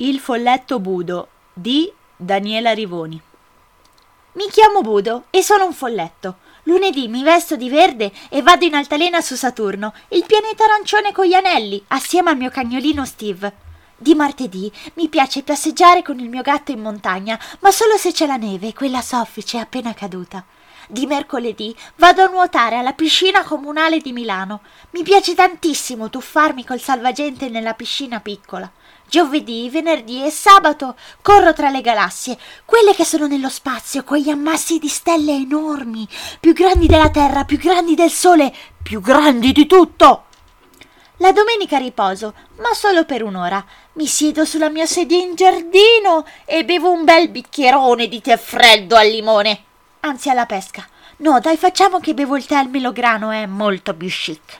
Il folletto Budo di Daniela Rivoni. Mi chiamo Budo e sono un folletto. Lunedì mi vesto di verde e vado in altalena su Saturno, il pianeta arancione con gli anelli, assieme al mio cagnolino Steve. Di martedì mi piace passeggiare con il mio gatto in montagna, ma solo se c'è la neve, quella soffice appena caduta. Di mercoledì vado a nuotare alla piscina comunale di Milano. Mi piace tantissimo tuffarmi col salvagente nella piscina piccola. Giovedì, venerdì e sabato corro tra le galassie, quelle che sono nello spazio, quegli ammassi di stelle enormi, più grandi della Terra, più grandi del Sole, più grandi di tutto. La domenica riposo, ma solo per un'ora. Mi siedo sulla mia sedia in giardino e bevo un bel bicchierone di tè freddo al limone. Anzi, alla pesca. No, dai, facciamo che bevo il tè al melograno, è molto più chic.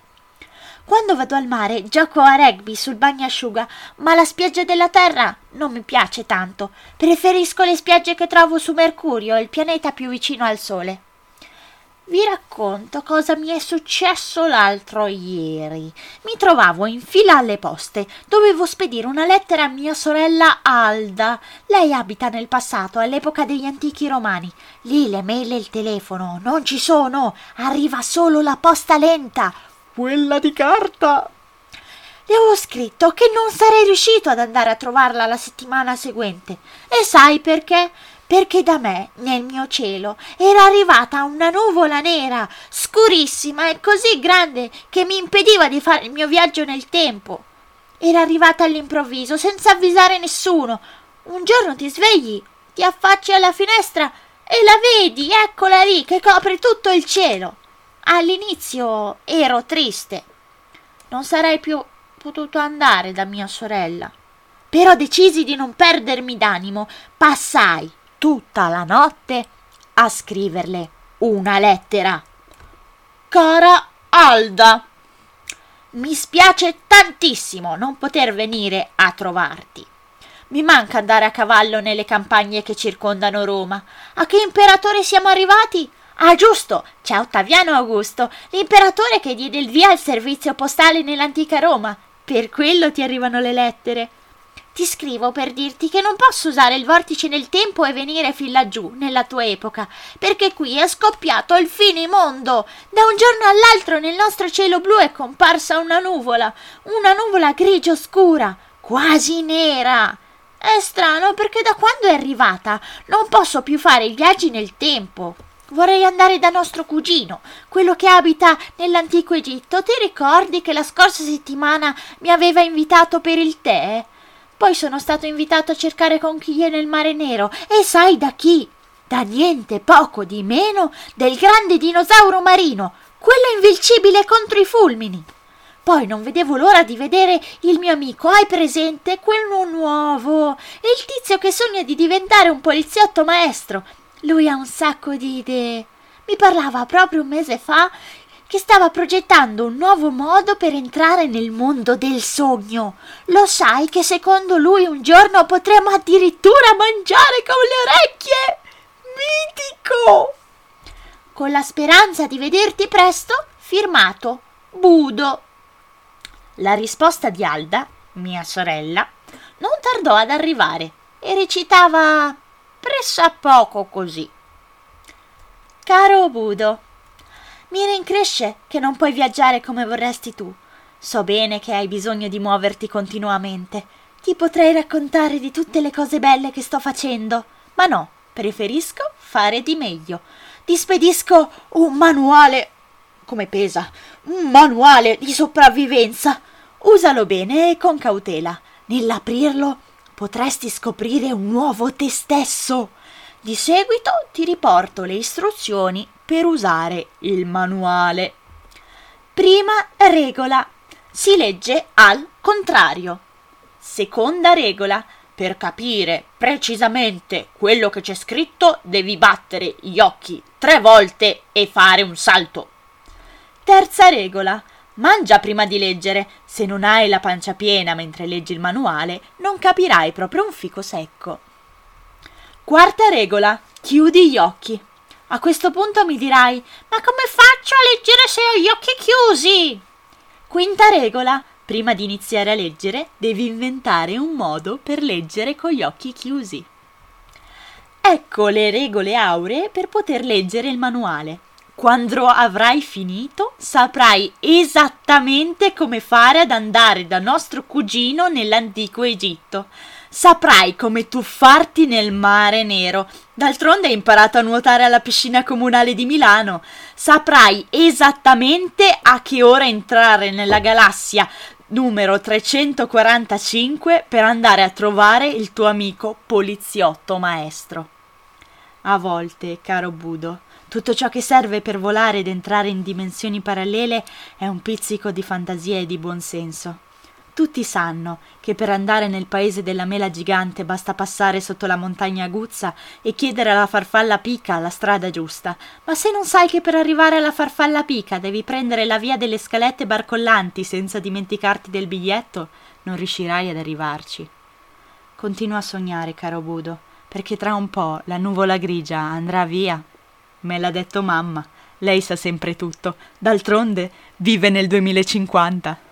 Quando vado al mare gioco a rugby sul bagnasciuga, ma la spiaggia della Terra non mi piace tanto. Preferisco le spiagge che trovo su Mercurio, il pianeta più vicino al Sole. Vi racconto cosa mi è successo l'altro ieri. Mi trovavo in fila alle poste. Dovevo spedire una lettera a mia sorella Alda. Lei abita nel passato, all'epoca degli antichi romani. Lì le mail e il telefono non ci sono. Arriva solo la posta lenta quella di carta. Le avevo scritto che non sarei riuscito ad andare a trovarla la settimana seguente. E sai perché? Perché da me, nel mio cielo, era arrivata una nuvola nera, scurissima e così grande che mi impediva di fare il mio viaggio nel tempo. Era arrivata all'improvviso, senza avvisare nessuno. Un giorno ti svegli, ti affacci alla finestra e la vedi, eccola lì, che copre tutto il cielo. All'inizio ero triste. Non sarei più potuto andare da mia sorella. Però decisi di non perdermi d'animo. Passai tutta la notte a scriverle una lettera. Cara Alda, mi spiace tantissimo non poter venire a trovarti. Mi manca andare a cavallo nelle campagne che circondano Roma. A che imperatore siamo arrivati? Ah, giusto, c'è Ottaviano Augusto, l'imperatore che diede il via al servizio postale nell'antica Roma. Per quello ti arrivano le lettere. Ti scrivo per dirti che non posso usare il vortice nel tempo e venire fin laggiù, nella tua epoca, perché qui è scoppiato il finimondo. Da un giorno all'altro nel nostro cielo blu è comparsa una nuvola, una nuvola grigio scura, quasi nera. È strano perché da quando è arrivata non posso più fare i viaggi nel tempo. Vorrei andare da nostro cugino, quello che abita nell'antico Egitto. Ti ricordi che la scorsa settimana mi aveva invitato per il tè? Poi sono stato invitato a cercare conchiglie nel Mare Nero e sai da chi? Da niente poco di meno del grande dinosauro marino, quello invincibile contro i fulmini. Poi non vedevo l'ora di vedere il mio amico, hai presente? Quello nuovo, il tizio che sogna di diventare un poliziotto maestro lui ha un sacco di idee. Mi parlava proprio un mese fa che stava progettando un nuovo modo per entrare nel mondo del sogno. Lo sai che secondo lui un giorno potremo addirittura mangiare con le orecchie? Mitico! Con la speranza di vederti presto, firmato Budo. La risposta di Alda, mia sorella, non tardò ad arrivare e recitava pressappoco così. Caro Budo, mi rincresce che non puoi viaggiare come vorresti tu. So bene che hai bisogno di muoverti continuamente. Ti potrei raccontare di tutte le cose belle che sto facendo, ma no, preferisco fare di meglio. Ti spedisco un manuale. Come pesa? Un manuale di sopravvivenza. Usalo bene e con cautela. Nell'aprirlo potresti scoprire un nuovo te stesso. Di seguito ti riporto le istruzioni per usare il manuale. Prima regola. Si legge al contrario. Seconda regola. Per capire precisamente quello che c'è scritto devi battere gli occhi tre volte e fare un salto. Terza regola. Mangia prima di leggere. Se non hai la pancia piena mentre leggi il manuale, non capirai proprio un fico secco. Quarta regola. Chiudi gli occhi. A questo punto mi dirai: Ma come faccio a leggere se ho gli occhi chiusi? Quinta regola. Prima di iniziare a leggere, devi inventare un modo per leggere con gli occhi chiusi. Ecco le regole auree per poter leggere il manuale. Quando avrai finito, saprai esattamente come fare ad andare da nostro cugino nell'antico Egitto. Saprai come tuffarti nel mare nero. D'altronde hai imparato a nuotare alla piscina comunale di Milano. Saprai esattamente a che ora entrare nella galassia numero 345 per andare a trovare il tuo amico poliziotto maestro. A volte, caro Budo, tutto ciò che serve per volare ed entrare in dimensioni parallele è un pizzico di fantasia e di buonsenso. Tutti sanno che per andare nel paese della mela gigante basta passare sotto la montagna aguzza e chiedere alla farfalla pica la strada giusta, ma se non sai che per arrivare alla farfalla pica devi prendere la via delle scalette barcollanti senza dimenticarti del biglietto, non riuscirai ad arrivarci. Continua a sognare, caro Budo, perché tra un po' la nuvola grigia andrà via. Me l'ha detto mamma. Lei sa sempre tutto. D'altronde vive nel 2050.